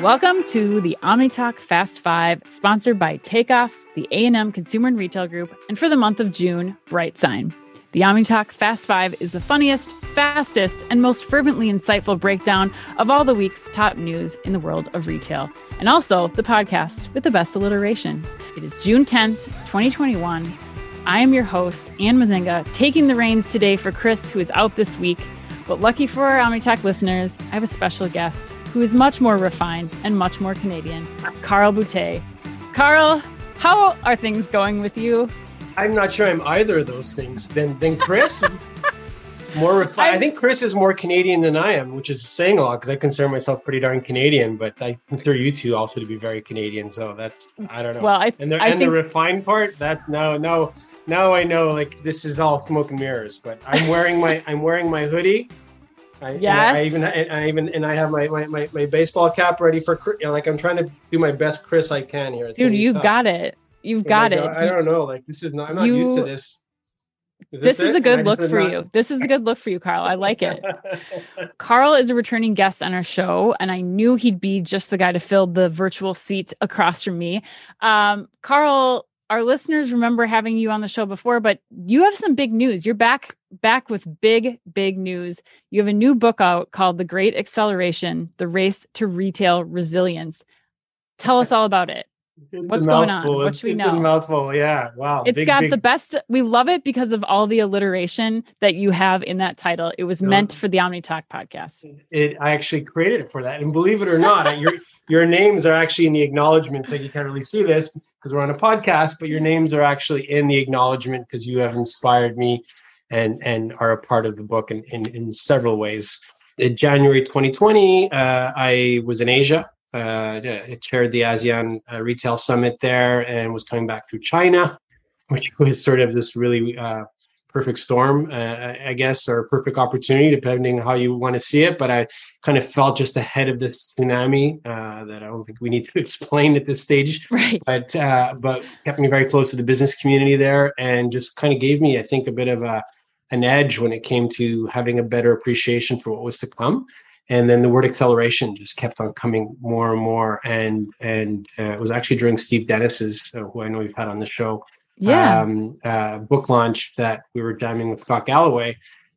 Welcome to the OmniTalk Fast Five, sponsored by Takeoff, the A&M Consumer and Retail Group, and for the month of June, BrightSign. The OmniTalk Fast Five is the funniest, fastest, and most fervently insightful breakdown of all the week's top news in the world of retail, and also the podcast with the best alliteration. It is June 10th, 2021. I am your host, Anne Mezzenga, taking the reins today for Chris, who is out this week. But lucky for our OmniTalk listeners, I have a special guest who is much more refined and much more Canadian, Carl Boutet. Carl, how are things going with you? I'm not sure I'm either of those things than than Chris. more refined. I think Chris is more Canadian than I am, which is saying a lot because I consider myself pretty darn Canadian. But I consider you two also to be very Canadian. So that's I don't know. Well, I, and the, I and think, the refined part. That's no, no. Now I know like this is all smoke and mirrors. But I'm wearing my I'm wearing my hoodie. I, yes. I even I even and I have my, my, my, my baseball cap ready for you know, like I'm trying to do my best Chris I can here. Dude. You've got it. You've got it. I don't know. Like this is not. I'm not You- used to this. Is This is it? a good look for did you. This is a good look for you, Carl. I like it. Carl is a returning guest on our show, and I knew he'd be just the guy to fill the virtual seat across from me. Um, Carl, our listeners remember having you on the show before, but you have some big news. You're back back with big, big news. You have a new book out called The Great Acceleration: The Race to Retail Resilience. Tell us all about it. It's What's going on? What should we it's know? a mouthful. Yeah. Wow. It's Big, got big- the best. We love it because of all the alliteration that you have in that title. It was Yeah. meant for the Omni Talk podcast. It. I actually created it for that, and believe it or not, your your names are actually in the acknowledgement. Like you can't really see this because we're on a podcast, but your names are actually in the acknowledgement because you have inspired me, and and are a part of the book in in, in several ways. In January 2020, uh, I was in Asia. Uh, I chaired the ASEAN uh, Retail Summit there, and was coming back through China, which was sort of this really uh, perfect storm, uh, I guess, or perfect opportunity, depending how you want to see it. But I kind of felt just ahead of this tsunami uh, that I don't think we need to explain at this stage. Right. But uh, but kept me very close to the business community there, and just kind of gave me, I think, a bit of a an edge when it came to having a better appreciation for what was to come. And then the word acceleration just kept on coming more and more, and and uh, it was actually during Steve Dennis's, uh, who I know you've had on the show, Yeah. um, uh, book launch that we were jamming with Scott Galloway,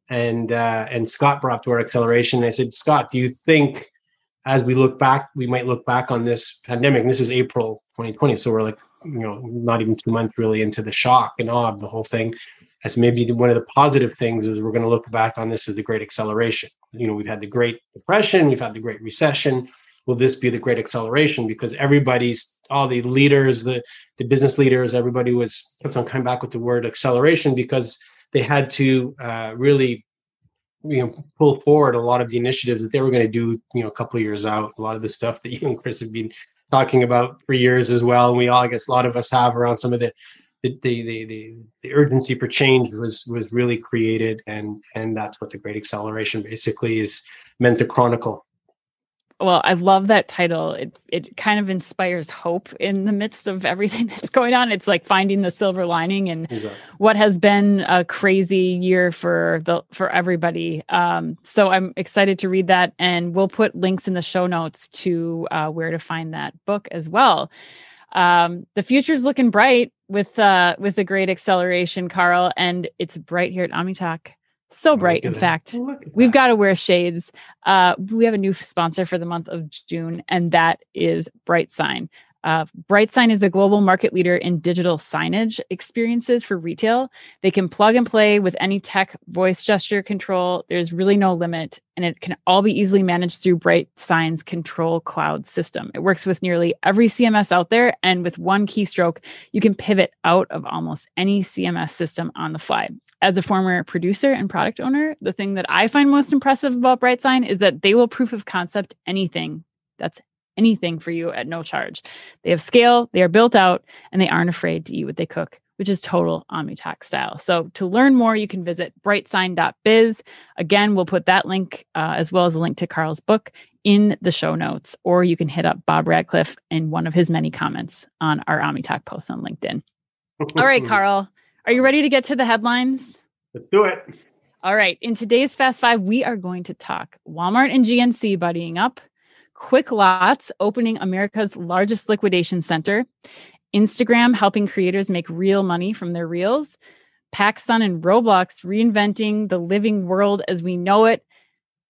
and uh, and Scott brought to our acceleration. and I said, Scott, do you think as we look back, we might look back on this pandemic? And this is April 2020, so we're like, you know, not even two months really into the shock and awe of the whole thing. As maybe one of the positive things is we're going to look back on this as the Great Acceleration. You know, we've had the Great Depression, we've had the Great Recession. Will this be the Great Acceleration? Because everybody's, all the leaders, the the business leaders, everybody was kept on coming back with the word acceleration because they had to uh, really, you know, pull forward a lot of the initiatives that they were going to do, you know, a couple of years out. A lot of the stuff that you and Chris have been talking about for years as well. And we all, I guess, a lot of us have around some of the the the the, the, urgency for change was was really created, and and that's what the Great Acceleration basically is meant to chronicle. well, I love that title. It it kind of inspires hope in the midst of everything that's going on. It's like finding the silver lining and what has been a crazy year for the for everybody. Um, so I'm excited to read that, and we'll put links in the show notes to uh, where to find that book as well. Um, the future's looking bright with uh, with the great acceleration, Carl, and it's bright here at OmniTalk. So bright, in fact. that. Look at We've got to wear shades. Uh, we have a new sponsor for the month of June, and that is BrightSign. Uh, BrightSign is the global market leader in digital signage experiences for retail. They can plug and play with any tech, voice gesture control. There's really no limit, and it can all be easily managed through BrightSign's control cloud system. It works with nearly every CMS out there, and with one keystroke, you can pivot out of almost any CMS system on the fly as a former producer and product owner, the thing that I find most impressive about BrightSign is that they will proof of concept anything that's anything for you at no charge. They have scale, they are built out, and they aren't afraid to eat what they cook, which is total OmniTalk style. So to learn more, you can visit brightsign.biz. Again, we'll put that link uh, as well as a link to Carl's book in the show notes, or you can hit up Bob Radcliffe in one of his many comments on our OmniTalk post on LinkedIn. All right, Carl, are you ready to get to the headlines? Let's do it. All right. In today's Fast Five, we are going to talk Walmart and GNC buddying up, Quicklotz opening America's largest liquidation center, Instagram helping creators make real money from their reels, PacSun and Roblox reinventing the living world as we know it.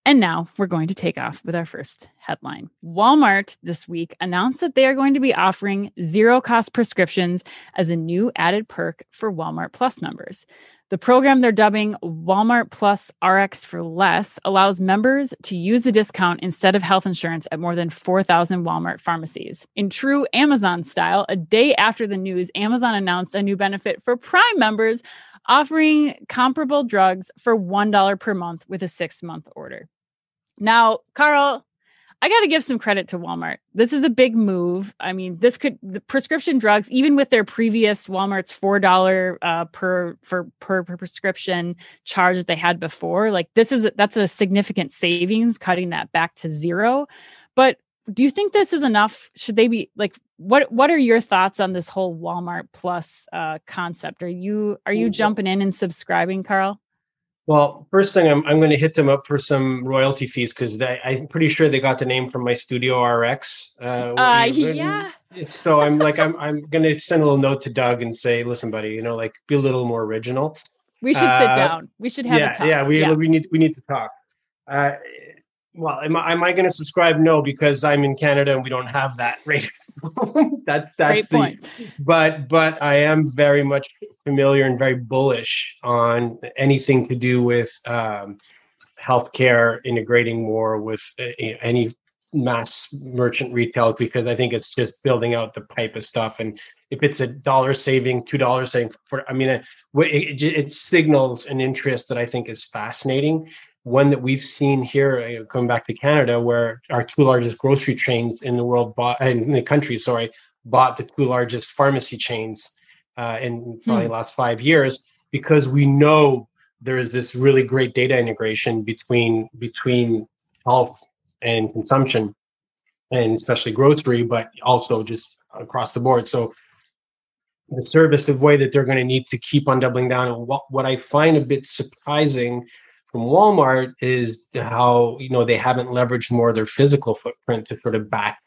And now we're going to take off with our first headline. Walmart this week announced that they are going to be offering zero cost prescriptions as a new added perk for Walmart Plus members. The program they're dubbing Walmart Plus RX for Less allows members to use the discount instead of health insurance at more than 4,000 Walmart pharmacies. In true Amazon style, a day after the news, Amazon announced a new benefit for Prime members offering comparable drugs for $1 per month with a six month order. Now, Carl, I got to give some credit to Walmart. This is a big move. I mean, this could the prescription drugs, even with their previous Walmart's four dollar uh, per for per, per prescription charge that they had before. Like this is that's a significant savings, cutting that back to zero. But do you think this is enough? Should they be like what? What are your thoughts on this whole Walmart Plus uh, concept? Are you are you jumping in and subscribing, Carl? Well, first thing, I'm, I'm going to hit them up for some royalty fees because I'm pretty sure they got the name from my Studio RX. Uh, uh yeah. So I'm like, I'm I'm going to send a little note to Doug and say, listen, buddy, you know, like be a little more original. We should uh, sit down. We should have yeah, a talk. Yeah, we yeah. we need we need to talk. Uh, well, am I, am I going to subscribe? No, because I'm in Canada and we don't have that rate. that's that's Great the, point. But but I am very much familiar and very bullish on anything to do with um, healthcare integrating more with uh, any mass merchant retail because I think it's just building out the pipe of stuff. And if it's a dollar saving, two dollars saving for, I mean, it, it, it signals an interest that I think is fascinating one that we've seen here uh, coming back to Canada, where our two largest grocery chains in the world bought in the country, sorry, bought the two largest pharmacy chains uh, in probably hmm. the last five years, because we know there is this really great data integration between between health and consumption, and especially grocery, but also just across the board. So the service, the way that they're going to need to keep on doubling down. And what, what I find a bit surprising from Walmart is how you know they haven't leveraged more of their physical footprint to sort of back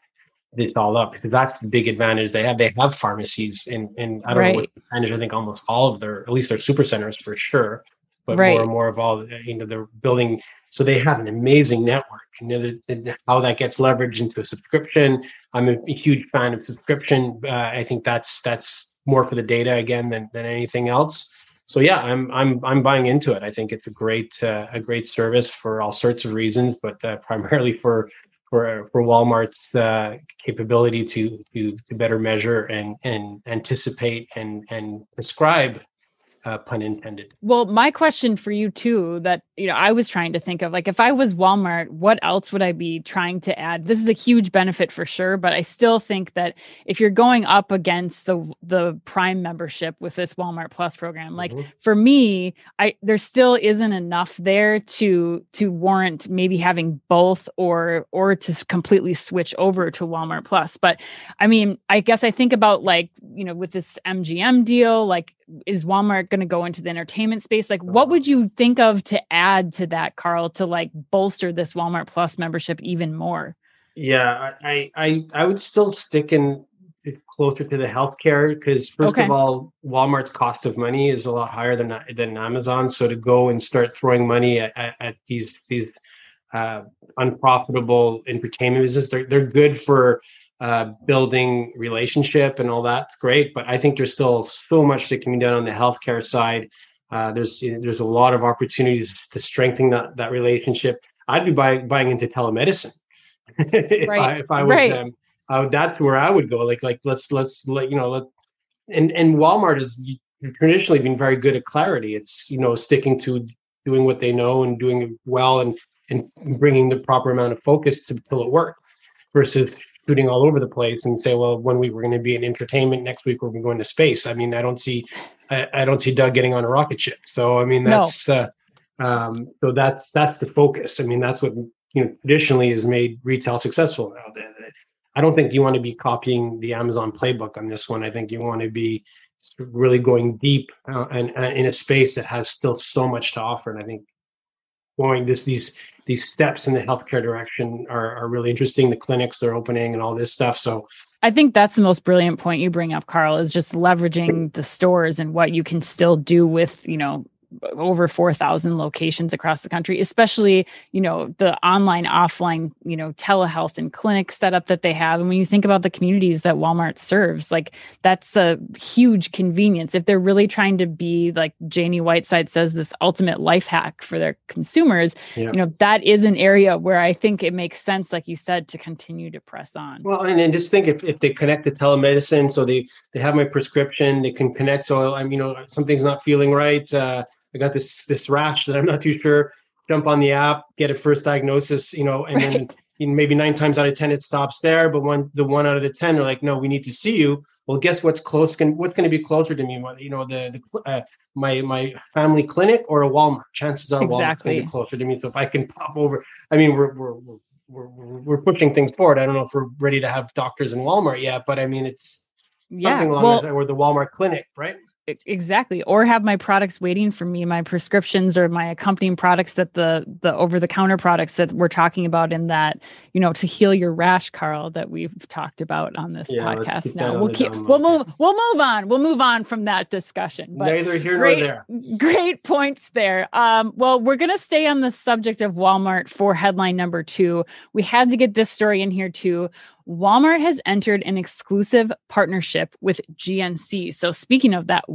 this all up because that's the big advantage they have. They have pharmacies in in I don't right. know what percentage. I think almost all of their at least their super centers for sure, but right. more and more of all you know they're building. So they have an amazing network. You know the, the, how that gets leveraged into a subscription. I'm a, a huge fan of subscription. Uh, I think that's that's more for the data again than than anything else so yeah, I'm I'm I'm buying into it. I think it's a great uh, a great service for all sorts of reasons, but uh, primarily for for for Walmart's uh, capability to to to better measure and and anticipate and and prescribe uh, pun intended. Well, my question for you too, that you know, I was trying to think of like if I was Walmart, what else would I be trying to add? This is a huge benefit for sure, but I still think that if you're going up against the the Prime membership with this Walmart Plus program, like mm-hmm. for me, I there still isn't enough there to to warrant maybe having both or or to completely switch over to Walmart Plus. But I mean, I guess I think about like you know with this MGM deal, like is Walmart going to go into the entertainment space? Like, what would you think of to add to that, Carl, to like bolster this Walmart Plus membership even more? Yeah, I I I would still stick in closer to the healthcare because first okay. of all, Walmart's cost of money is a lot higher than than Amazon. So to go and start throwing money at, at, at these these uh, unprofitable entertainment businesses, they're they're good for uh, building relationship and all that's great. But I think there's still so much that can be done on the healthcare side. Uh, there's there's a lot of opportunities to strengthen that that relationship. I'd be buy, buying into telemedicine if, right. I, if I was right. them. Uh, that's where I would go. Like like let's let's let you know let and and Walmart has traditionally been very good at clarity. It's you know sticking to doing what they know and doing it well and and bringing the proper amount of focus to till it works versus shooting all over the place and say, well, one week we're going to be in entertainment, next week we're going to space. I mean, I don't see, I, I don't see Doug getting on a rocket ship. So I mean, that's no. uh, um, so that's that's the focus. I mean, that's what you know traditionally has made retail successful. I don't think you want to be copying the Amazon playbook on this one. I think you want to be really going deep uh, and, and in a space that has still so much to offer. And I think going this these these steps in the healthcare direction are, are really interesting. The clinics they're opening and all this stuff. So I think that's the most brilliant point you bring up, Carl, is just leveraging the stores and what you can still do with, you know, over 4000 locations across the country especially you know the online offline you know telehealth and clinic setup that they have. And when you think about the communities that walmart serves like that's a huge convenience. If they're really trying to be like Janey Whiteside says this ultimate life hack for their consumers yeah. you know that is an area where i think it makes sense like you said to continue to press on. Well and, and just think if, if they connect to telemedicine so they they have my prescription they can connect. So i'm you know something's not feeling right uh, I got this this rash that I'm not too sure. Jump on the app, get a first diagnosis, you know, and right. then you know, maybe nine times out of ten it stops there. But one the one out of the ten are like, no, we need to see you. Well, guess what's close? Can what's going to be closer to me? You know, the, the uh, my my family clinic or a Walmart. Chances are exactly. Walmart's going to be closer to me. So if I can pop over, I mean, we're we're we're we're, we're pushing things forward. I don't know if we're ready to have doctors in Walmart yet, but I mean, it's yeah, well, or the Walmart clinic, right? Exactly or have my products waiting for me my prescriptions or my accompanying products that the the over the counter products that we're talking about in that you know to heal your rash carl that we've talked about on this yeah, podcast now. we'll keep we'll move we'll move on we'll move on from that discussion but neither here great, nor there. great points there. Um, well we're going to stay on the subject of walmart for headline number two. We had to get this story in here too Walmart has entered an exclusive partnership with GNC. So, speaking of that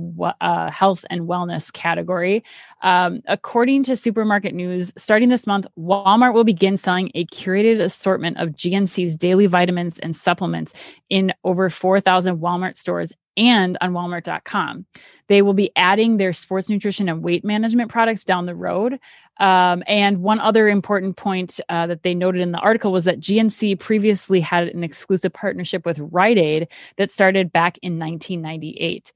uh, health and wellness category, um, according to Supermarket News, starting this month, Walmart will begin selling a curated assortment of GNC's daily vitamins and supplements in over 4,000 Walmart stores and on walmart.com. They will be adding their sports nutrition and weight management products down the road. Um, and one other important point uh, that they noted in the article was that GNC previously had an exclusive partnership with Rite Aid that started back in 1998.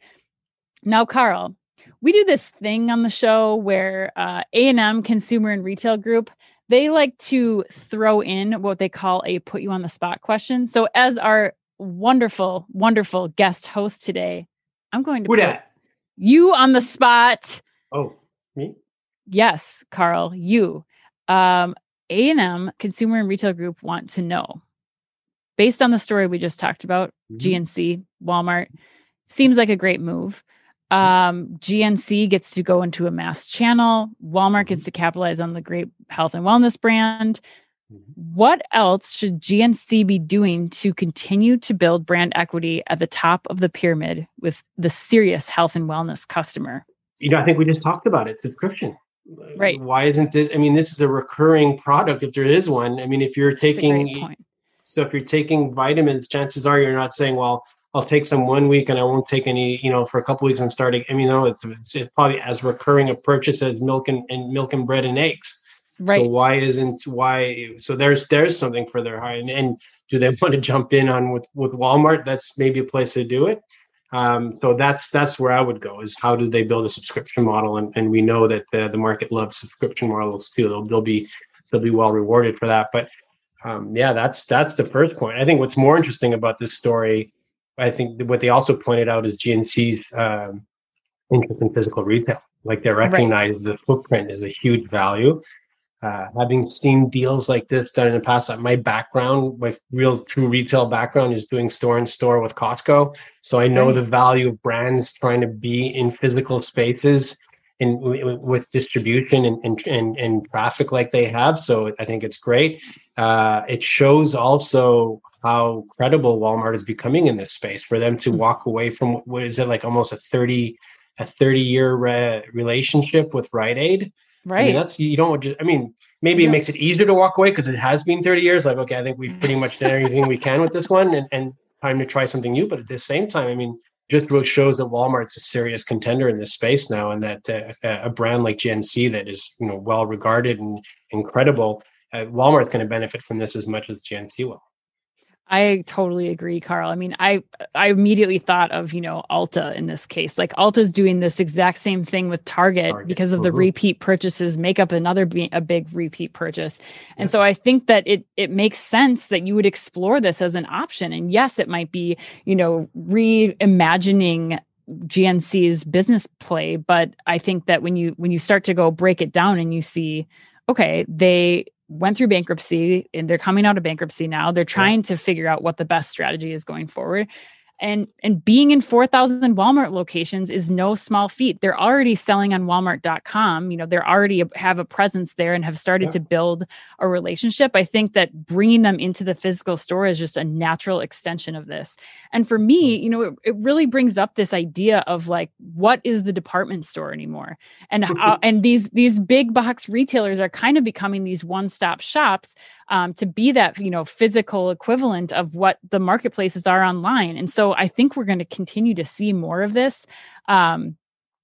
Now, Carl, we do this thing on the show where uh, A&M Consumer and Retail Group they like to throw in what they call a put you on the spot question. So, as our wonderful, wonderful guest host today, I'm going to Who put that? you on the spot. Oh? Yes, Carl, you. Um, A&M Consumer and Retail Group want to know, based on the story we just talked about, mm-hmm. GNC, Walmart, seems like a great move. Mm-hmm. Um, GNC gets to go into a mass channel. Walmart gets mm-hmm. to capitalize on the great health and wellness brand. Mm-hmm. What else should GNC be doing to continue to build brand equity at the top of the pyramid with the serious health and wellness customer? You know, I think we just talked about it subscription right. Why isn't this i mean this is a recurring product if there is one. I mean if you're taking so if you're taking vitamins chances are you're not saying well i'll take some one week and i won't take any you know for a couple weeks and starting i mean no it's, it's, probably as recurring a purchase as milk and, and milk and bread and eggs. Right. so why isn't why so there's there's something for their high. And, and do they want to jump in on with with walmart? That's maybe a place to do it um, so that's that's where I would go is how do they build a subscription model? And, and we know that the, the market loves subscription models too. They'll, they'll be they'll be well rewarded for that. But um, yeah, that's that's the first point. I think what's more interesting about this story, I think what they also pointed out is GNC's um, interest in physical retail. Like they recognize right. the footprint is a huge value, uh, having seen deals like this done in the past, my background, my real true retail background is doing store in store with Costco. So I know right. the value of brands trying to be in physical spaces and with distribution and, and, and, and traffic like they have. So I think it's great. Uh, it shows also how credible Walmart is becoming in this space for them to hmm. walk away from what is it like almost a 30 a 30 year re- relationship with Rite Aid Right. I mean, that's you don't just. I mean, maybe it makes it easier to walk away because it has been 30 years. Like, okay, I think we've pretty much done everything we can with this one, and, and time to try something new. But at the same time, I mean, just really shows that Walmart's a serious contender in this space now, and that uh, a brand like GNC that is you know well regarded and incredible, uh, Walmart's going to benefit from this as much as GNC will. I totally agree, Carl. I mean, I I immediately thought of you know Ulta in this case. Like Ulta's doing this exact same thing with Target, Target. because of mm-hmm. the repeat purchases make up another be- a big repeat purchase. And yeah. so I think that it it makes sense that you would explore this as an option. And yes, it might be you know reimagining GNC's business play, but I think that when you when you start to go break it down and you see, okay, they went through bankruptcy and they're coming out of bankruptcy now. They're trying yeah. to figure out what the best strategy is going forward and and being in 4000 walmart locations is no small feat. They're already selling on walmart.com you know they're already have a presence there and have started yeah. to build a relationship. I think that bringing them into the physical store is just a natural extension of this. And for me you know it, it really brings up this idea of like what is the department store anymore? And uh, and these these big box retailers are kind of becoming these one-stop shops um, to be that you know physical equivalent of what the marketplaces are online. And so i think we're going to continue to see more of this um,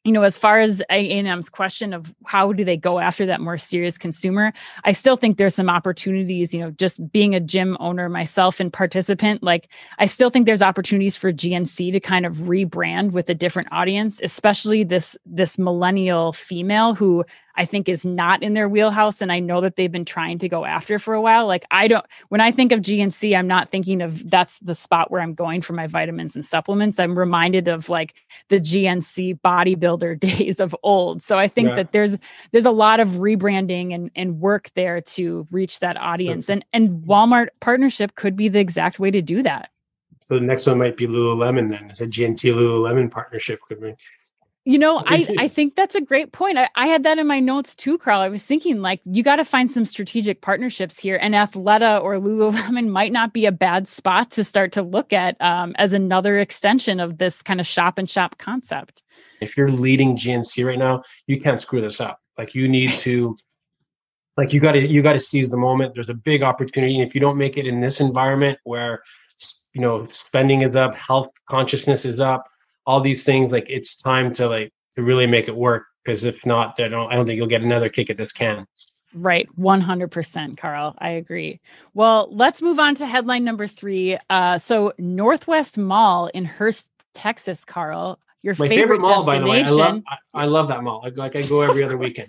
you know, as far as A&M's question of how do they go after that more serious consumer, I still think there's some opportunities, you know, just being a gym owner myself and participant, like I still think there's opportunities for GNC to kind of rebrand with a different audience, especially this this millennial female who I think is not in their wheelhouse. And I know that they've been trying to go after for a while. Like, I don't, when I think of GNC, I'm not thinking of that's the spot where I'm going for my vitamins and supplements. I'm reminded of like the GNC bodybuilder days of old. So I think yeah. that there's, there's a lot of rebranding and, and work there to reach that audience. So, and, and Walmart partnership could be the exact way to do that. So the next one might be Lululemon then. It's a GNC Lululemon partnership could be you know, I, I think that's a great point. I, I had that in my notes too, Carl. I was thinking like you got to find some strategic partnerships here, and Athleta or Lululemon might not be a bad spot to start to look at um, as another extension of this kind of shop and shop concept. If you're leading GNC right now, you can't screw this up. Like you need to, like you got to you got to seize the moment. There's a big opportunity. If you don't make it in this environment where you know spending is up, health consciousness is up all these things like it's time to like to really make it work because if not I don't I don't think you'll get another kick at this can. Right, 100%, Carl. I agree. Well, let's move on to headline number 3. Uh so Northwest Mall in Hurst, Texas, Carl. Your My favorite, favorite mall, by the way. I love, I, I love that mall. Like I go every other weekend.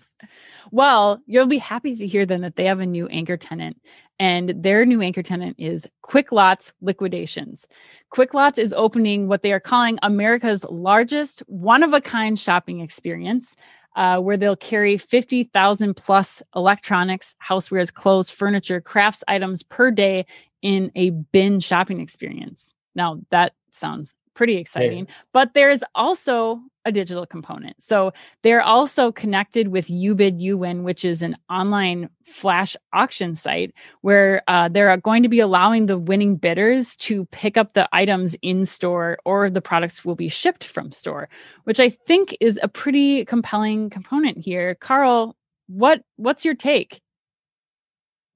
Well, you'll be happy to hear then that they have a new anchor tenant and their new anchor tenant is Quicklotz Liquidations. Quicklotz is opening what they are calling America's largest one of a kind shopping experience. Uh, where they'll carry 50,000 plus electronics, housewares, clothes, furniture, crafts items per day in a bin shopping experience. Now, that sounds pretty exciting. Yeah. But there's also a digital component. So they're also connected with YouBid YouWin, which is an online flash auction site where uh, they're going to be allowing the winning bidders to pick up the items in store or the products will be shipped from store, which I think is a pretty compelling component here. Carl, what what's your take?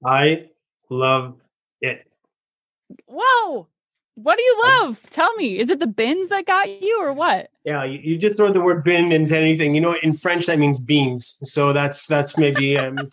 I love it. Whoa. What do you love? Tell me. Is it the bins that got you or what? Yeah, you, you just throw the word bin into anything. You know, in French that means beans. So that's that's maybe um,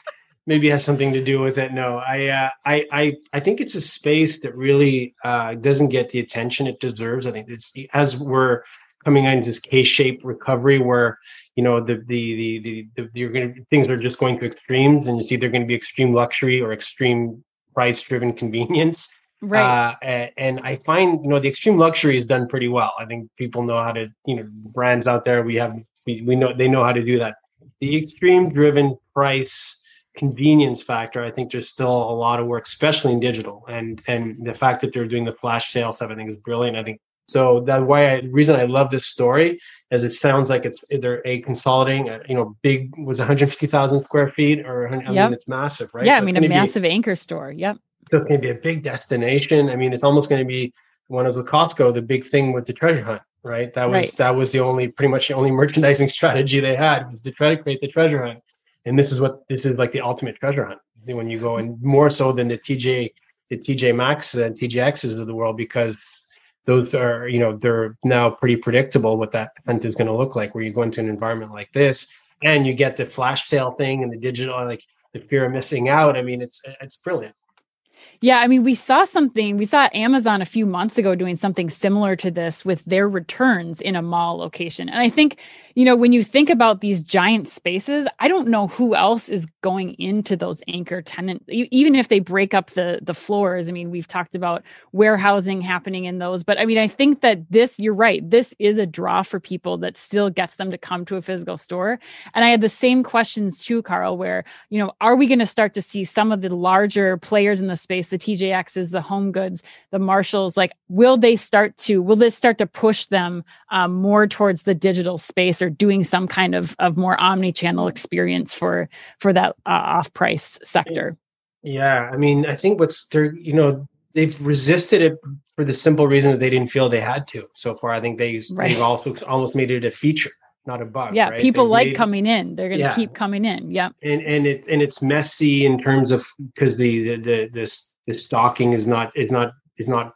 maybe has something to do with it. No, I uh, I I I think it's a space that really uh, doesn't get the attention it deserves. I think it's as we're coming into this K-shaped recovery where you know the the the, the, the you're going to things are just going to extremes and it's either going to be extreme luxury or extreme price driven convenience Right. Uh, and I find, you know, the extreme luxury is done pretty well. I think people know how to, you know, brands out there, we have, we, we know, they know how to do that. The extreme driven price convenience factor, I think there's still a lot of work, especially in digital. And, and the fact that they're doing the flash sale stuff, I think is brilliant. I think so that's why I, the reason I love this story is it sounds like it's they're a consolidating, uh, you know, big was 150,000 square feet or I mean, it's massive, right? Yeah. So I mean, a massive be, anchor store. Yep. It's going to be a big destination. I mean, it's almost going to be one of the Costco, the big thing with the treasure hunt, right? That was right. that was the only pretty much the only merchandising strategy they had was to try to create the treasure hunt. And this is what this is like the ultimate treasure hunt when you go and more so than the TJ the TJ Maxx and TJXs of the world because those are you know they're now pretty predictable what that hunt is going to look like where you go into an environment like this and you get the flash sale thing and the digital like the fear of missing out. I mean, it's it's brilliant. Yeah, I mean, we saw something, we saw Amazon a few months ago doing something similar to this with their returns in a mall location. And I think, you know, when you think about these giant spaces, I don't know who else is going into those anchor tenant even if they break up the the floors. I mean, we've talked about warehousing happening in those, but I mean, I think that this, you're right, this is a draw for people that still gets them to come to a physical store. And I had the same questions too, Carl, where, you know, are we going to start to see some of the larger players in the space, the TJXs, the Home Goods, the Marshalls, like will they start to will this start to push them um, more towards the digital space or doing some kind of of more omni-channel experience for for that uh, off-price sector? Yeah, I mean, I think what's they're you know they've resisted it for the simple reason that they didn't feel they had to so far. I think they right. they've also almost made it a feature not a bug. Yeah, right? people They've like made, coming in. They're going to yeah. keep coming in. Yep. and and it and it's messy in terms of because the the the this the stocking is not is not is not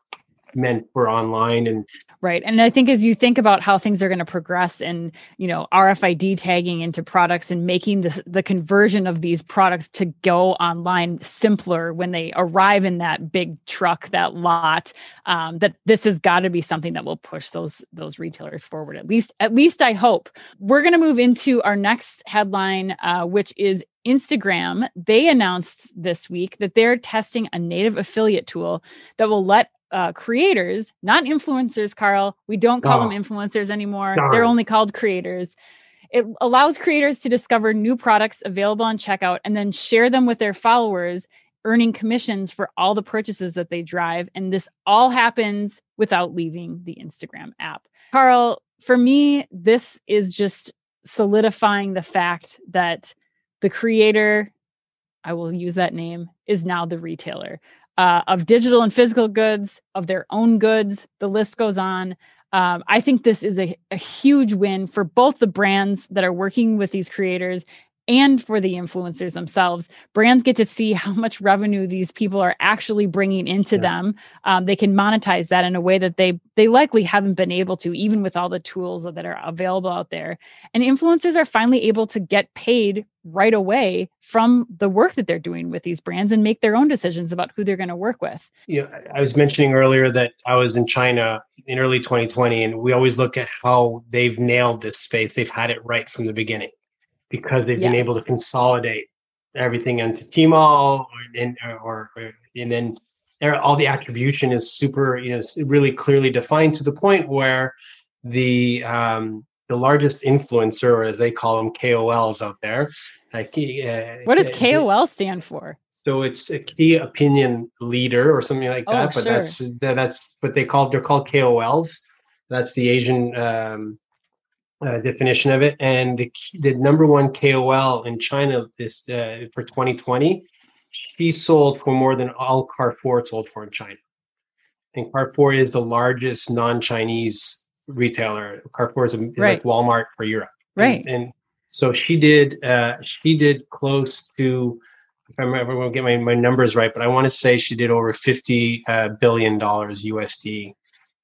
meant for online and right and i think as you think about how things are going to progress and you know rfid tagging into products and making this the conversion of these products to go online simpler when they arrive in that big truck that lot um, that this has got to be something that will push those those retailers forward at least at least i hope. We're going to move into our next headline uh, which is Instagram, they announced this week that they're testing a native affiliate tool that will let uh, creators, not influencers, Carl. We don't call oh. them influencers anymore. Darn. They're only called creators. It allows creators to discover new products available on checkout and then share them with their followers, earning commissions for all the purchases that they drive. And this all happens without leaving the Instagram app. Carl, for me, this is just solidifying the fact that the creator, I will use that name, is now the retailer uh, of digital and physical goods, of their own goods. The list goes on. Um, I think this is a, a huge win for both the brands that are working with these creators and for the influencers themselves. Brands get to see how much revenue these people are actually bringing into yeah. them. Um, they can monetize that in a way that they they likely haven't been able to, even with all the tools that are available out there. And influencers are finally able to get paid right away from the work that they're doing with these brands and make their own decisions about who they're going to work with. Yeah, I was mentioning earlier that I was in China in early 2020, and we always look at how they've nailed this space. They've had it right from the beginning because they've yes. been able to consolidate everything into Tmall and, or, or and then all the attribution is super, you know, really clearly defined to the point where the um, the largest influencer, or as they call them, KOLs out there. Like, uh, what does KOL stand for? So it's a key opinion leader or something like that. Oh, but sure. that's that's what they call they're called KOLs. That's the Asian um, uh, definition of it. And the, the number one KOL in China this uh, for 2020, she sold for more than all Carrefour sold for in China. And Carrefour is the largest non-Chinese retailer. Carrefour is, a, right. like Walmart for Europe. Right. And, and so she did. Uh, she did close to. If I remember, won't get my, my numbers right, but I want to say she did over fifty uh, billion dollars USD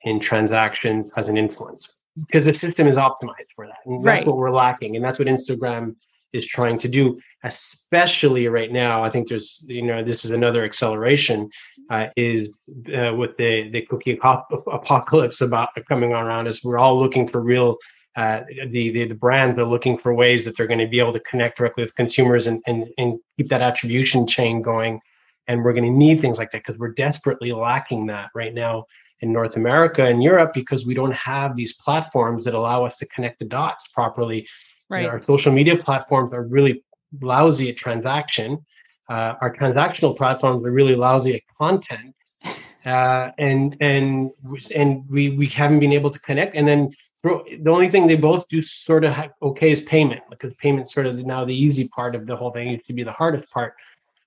in transactions as an influencer because the system is optimized for that. And that's right. what we're lacking. And that's what Instagram is trying to do, especially right now. I think there's, you know, this is another acceleration uh, is uh, with the, the cookie apocalypse about coming around us. We're all looking for real, uh, the, the, the brands are looking for ways that they're going to be able to connect directly with consumers and, and, and keep that attribution chain going. And we're going to need things like that because we're desperately lacking that right now in North America and Europe because we don't have these platforms that allow us to connect the dots properly. Right. You know, our social media platforms are really lousy at transaction. Uh, our transactional platforms are really lousy at content, uh, and and and we we haven't been able to connect. And then the only thing they both do sort of okay is payment because payment sort of now the easy part of the whole thing used to be the hardest part.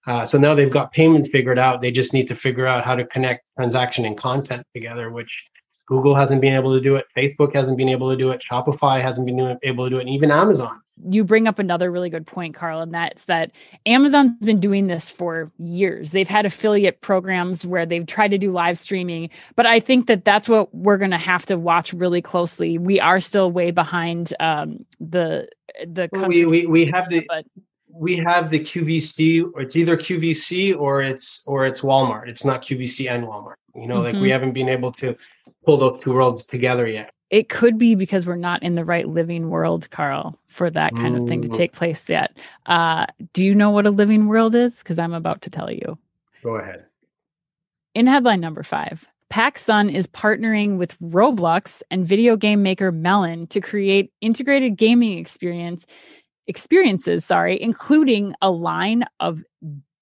Uh, so now they've got payment figured out. They just need to figure out how to connect transaction and content together, which Google hasn't been able to do it. Facebook hasn't been able to do it. Shopify hasn't been able to do it. And even Amazon. You bring up another really good point, Carl, and that's that Amazon's been doing this for years. They've had affiliate programs where they've tried to do live streaming, but I think that that's what we're going to have to watch really closely. We are still way behind um, the the well, we, we we have the but we have the QVC, or it's either QVC or it's or it's Walmart. It's not QVC and Walmart. You know, mm-hmm. like we mm-hmm. haven't been able to pull those two worlds together yet. It could be because we're not in the right living world, Carl, for that kind of thing to mm. take place yet. Uh, do you know what a living world is? Because I'm about to tell you. Go ahead. In headline number five, PacSun is partnering with Roblox and video game maker Melon to create integrated gaming experience experiences, sorry, including a line of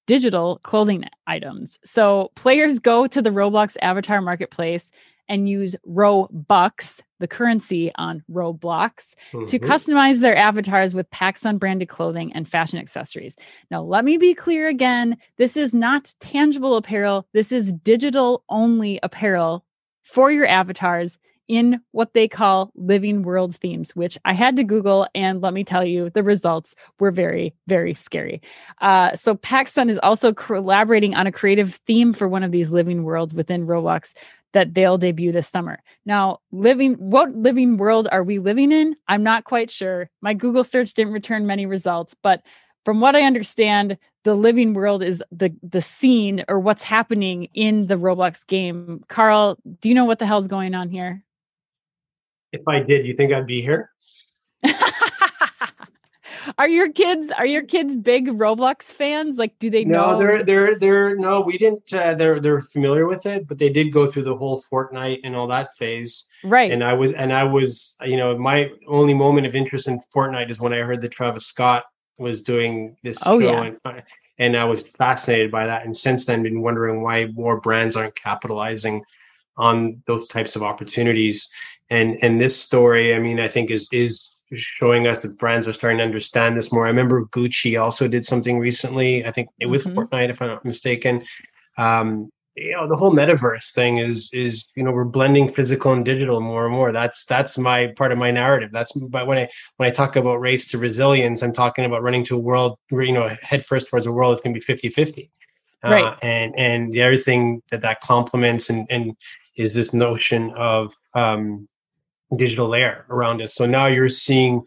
digital clothing items. So players go to the Roblox avatar marketplace and use Robux, the currency on Roblox, mm-hmm. to customize their avatars with PacSun branded clothing and fashion accessories. Now, let me be clear again this is not tangible apparel, this is digital only apparel for your avatars in what they call living world themes, which I had to Google. And let me tell you, the results were very, very scary. Uh, so, PacSun is also collaborating on a creative theme for one of these living worlds within Roblox that they'll debut this summer. Now, living what living world are we living in? I'm not quite sure. My Google search didn't return many results, but from what I understand, the living world is the the scene or what's happening in the Roblox game. Carl, do you know what the hell's going on here? If I did, you think I'd be here? are your kids are your kids big Roblox fans? Like, do they no, know? they're they're they're no, we didn't. Uh, they're they're familiar with it, but they did go through the whole Fortnite and all that phase. Right. And I was and I was you know my only moment of interest in Fortnite is when I heard that Travis Scott was doing this oh, yeah. And, and I was fascinated by that. And since then, been wondering why more brands aren't capitalizing on those types of opportunities. And and this story, I mean, I think is is showing us that brands are starting to understand this more. I remember Gucci also did something recently. I think mm-hmm. Fortnite, if I'm not mistaken. Um, you know, the whole metaverse thing is is you know we're blending physical and digital more and more. That's that's my part of my narrative. That's but when I when I talk about race to resilience, I'm talking about running to a world where you know head first towards a world that's going to be 50 50 right uh, and and the other thing that that complements and and is this notion of um, digital layer around us. So now you're seeing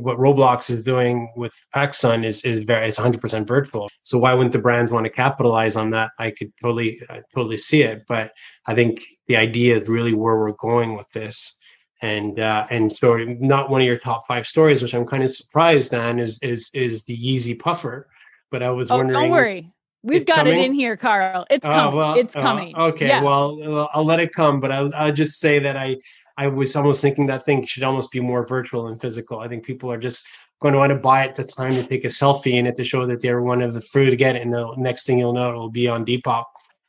what Roblox is doing with PacSun is is very is 100% virtual. So why wouldn't the brands want to capitalize on that? I could totally uh, totally see it, but I think the idea is really where we're going with this. And uh, and so not one of your top five stories, which I'm kind of surprised on, is is is the Yeezy puffer. But I was oh, wondering. Don't worry. We've got coming? it in here, Carl. It's oh, coming. Well, it's oh, coming. okay, yeah. well, I'll let it come, but I'll, I'll just say that I I was almost thinking that thing should almost be more virtual and physical. I think people are just going to want to buy it the time to take a selfie in it to show that they're one of the few to get it. And the next thing you'll know, it will be on Depop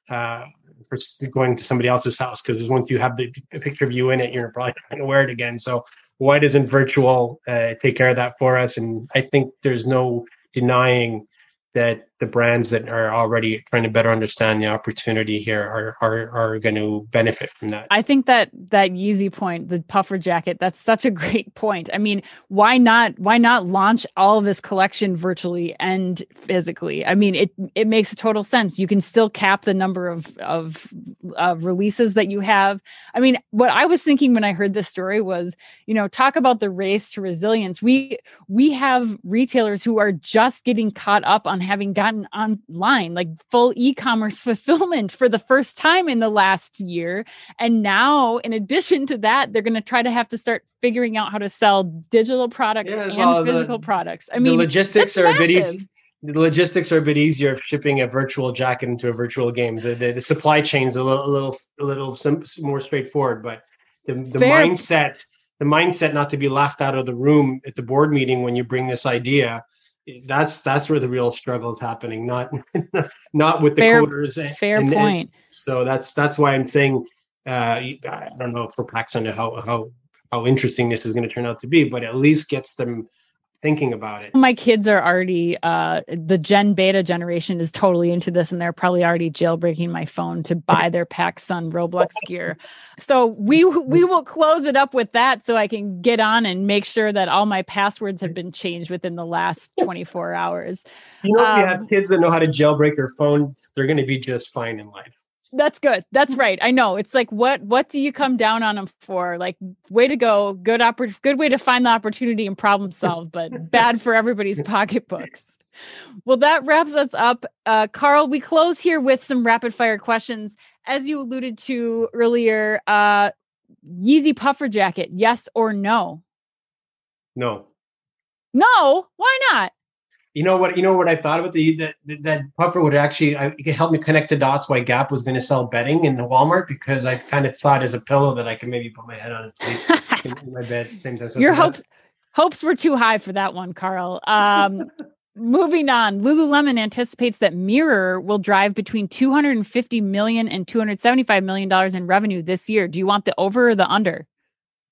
uh, for going to somebody else's house because once you have the, picture of you in it, you're probably not going to wear it again. So why doesn't virtual uh, take care of that for us? And I think there's no denying that the brands that are already trying to better understand the opportunity here are are, are going to benefit from that. I think that that Yeezy point, the puffer jacket, that's such a great point. I mean, why not why not launch all of this collection virtually and physically? I mean, it it makes total sense. You can still cap the number of of of releases that you have. I mean, what I was thinking when I heard this story was, you know, talk about the race to resilience. We we have retailers who are just getting caught up on having gotten online, like full e commerce fulfillment for the first time in the last year. And now, in addition to that, they're going to try to have to start figuring out how to sell digital products yeah, and well, physical the, products. I mean, logistics are a bit easy. The logistics are a bit easier of shipping a virtual jacket into a virtual game. The, the, the supply chain's a little, a little, a little sim- more straightforward, but the, the mindset, the mindset not to be laughed out of the room at the board meeting when you bring this idea that's that's where the real struggle is happening not not with the fair, coders and, fair and, point. and so that's that's why i'm saying uh, i don't know for PacSun how how how interesting this is going to turn out to be but at least gets them thinking about it. My kids are already uh, the Gen Beta generation is totally into this, and they're probably already jailbreaking my phone to buy their PacSun Roblox gear. So we we will close it up with that, so I can get on and make sure that all my passwords have been changed within the last 24 hours. You know, um, if you have um, kids that know how to jailbreak your phone, they're going to be just fine in life. That's good. That's right. I know. It's like what what do you come down on them for? Like way to go. Good oppor- good way to find the opportunity and problem solve, but bad for everybody's pocketbooks. Well, that wraps us up. Uh, Carl, we close here with some rapid fire questions. As you alluded to earlier, uh, Yeezy puffer jacket, yes or no? No. No, why not? You know what? You know what I thought about the that that puffer would actually I, help me connect the dots why Gap was going to sell bedding in the Walmart because I kind of thought as a pillow that I could maybe put my head on and sleep in, my bed. Same time. Your hopes hopes were too high for that one, Carl. Um, moving on, Lululemon anticipates that Mirror will drive between 250 million and 275 million dollars in revenue this year. Do you want the over or the under?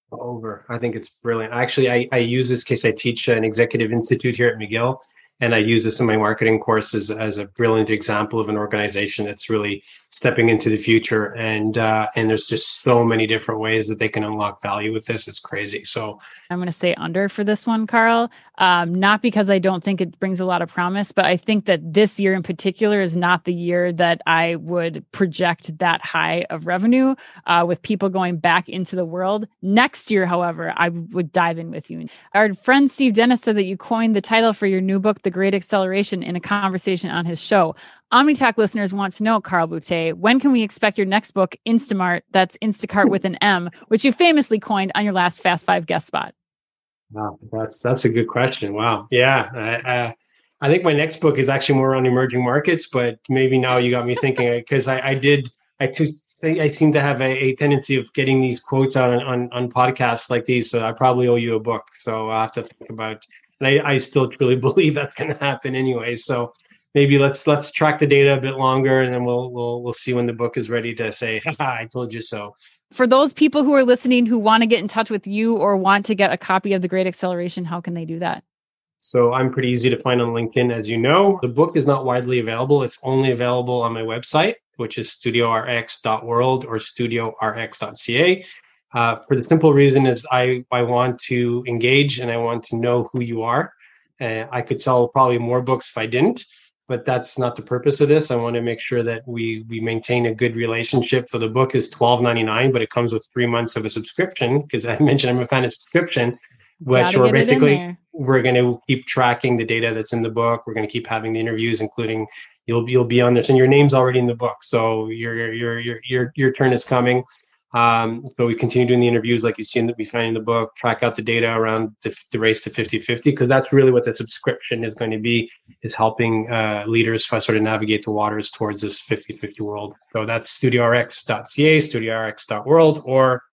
Over. I think it's brilliant. Actually, I, I use this case. I teach an executive institute here at McGill, and I use this in my marketing courses as a brilliant example of an organization that's really stepping into the future. And uh, and there's just so many different ways that they can unlock value with this. It's crazy. So I'm going to say under for this one, Carl. Um, not because I don't think it brings a lot of promise, but I think that this year in particular is not the year that I would project that high of revenue uh, with people going back into the world. Next year, however, I would dive in with you. Our friend Steve Dennis said that you coined the title for your new book, The Great Acceleration, in a conversation on his show. OmniTalk listeners want to know, Carl Boutet, when can we expect your next book, Instamart? That's Instacart with an M, which you famously coined on your last Fast Five guest spot. Wow, that's that's a good question. Wow, yeah, I, I think my next book is actually more on emerging markets, but maybe now you got me thinking because I, I did I just I seem to have a, a, tendency of getting these quotes out on, on, on podcasts like these, so I probably owe you a book. So I have to think about. And I, I still truly believe that's going to happen anyway. So maybe let's let's track the data a bit longer, and then we'll we'll we'll see when the book is ready to say, "I told you so." For those people who are listening who want to get in touch with you or want to get a copy of the Great Acceleration, how can they do that? So I'm pretty easy to find on LinkedIn, as you know. The book is not widely available; it's only available on my website, which is studiorx.world or studiorx.ca. Uh, for the simple reason is I I want to engage and I want to know who you are. Uh, I could sell probably more books if I didn't but that's not the purpose of this. I want to make sure that we we maintain a good relationship. So the book is twelve ninety nine, but it comes with three months of a subscription because I mentioned I'm a fan of subscription, which we're basically we're going to keep tracking the data that's in the book. We're going to keep having the interviews, including you'll you'll be on this, and your name's already in the book. So your your your your your turn is coming. Um, so we continue doing the interviews like you see in the, we find in the book, track out the data around the, the race to 50-50, because that's really what that subscription is going to be, is helping uh, leaders sort of navigate the waters towards this 50-50 world. So that's studiorx.ca, studiorx.world, or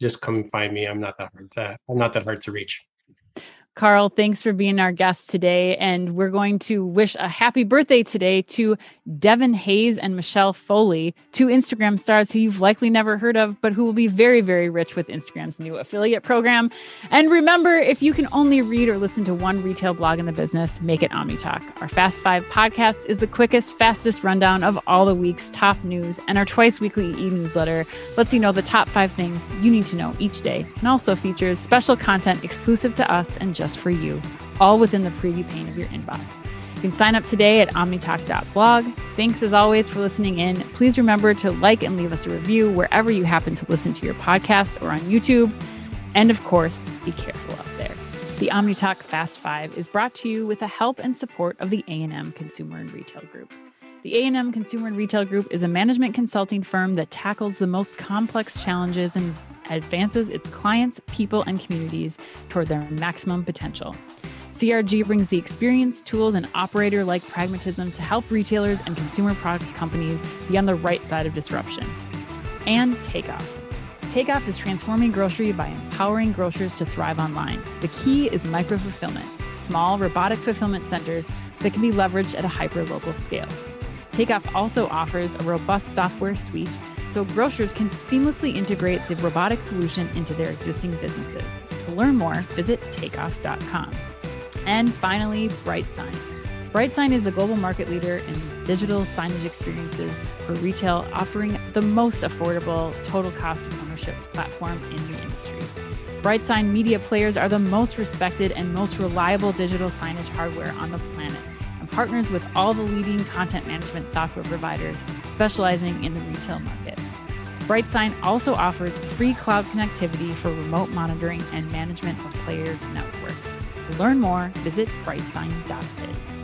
just come find me. I'm not that hard to, I'm not that hard to reach. Carl, thanks for being our guest today. And we're going to wish a happy birthday today to Devin Hayes and Michelle Foley, two Instagram stars who you've likely never heard of, but who will be very, very rich with Instagram's new affiliate program. And remember, if you can only read or listen to one retail blog in the business, make it OmniTalk. Our Fast Five podcast is the quickest, fastest rundown of all the week's top news, and our twice weekly e newsletter lets you know the top five things you need to know each day, and also features special content exclusive to us and just just for you, all within the preview pane of your inbox. You can sign up today at omnitalk.blog. Thanks as always for listening in. Please remember to like and leave us a review wherever you happen to listen to your podcasts or on YouTube. And of course, be careful out there. The OmniTalk Fast 5 is brought to you with the help and support of the A&M Consumer and Retail Group. The A&M Consumer and Retail Group is a management consulting firm that tackles the most complex challenges and advances its clients, people, and communities toward their maximum potential. CRG brings the experience, tools, and operator like pragmatism to help retailers and consumer products companies be on the right side of disruption. And Takeoff. Takeoff is transforming grocery by empowering grocers to thrive online. The key is micro fulfillment, small robotic fulfillment centers that can be leveraged at a hyper local scale. Takeoff also offers a robust software suite so grocers can seamlessly integrate the robotic solution into their existing businesses. To learn more, visit takeoff.com. And finally, BrightSign. BrightSign is the global market leader in digital signage experiences for retail, offering the most affordable total cost of ownership platform in the industry. BrightSign media players are the most respected and most reliable digital signage hardware on the planet partners with all the leading content management software providers specializing in the retail market. BrightSign also offers free cloud connectivity for remote monitoring and management of player networks. To learn more, visit brightsign.biz.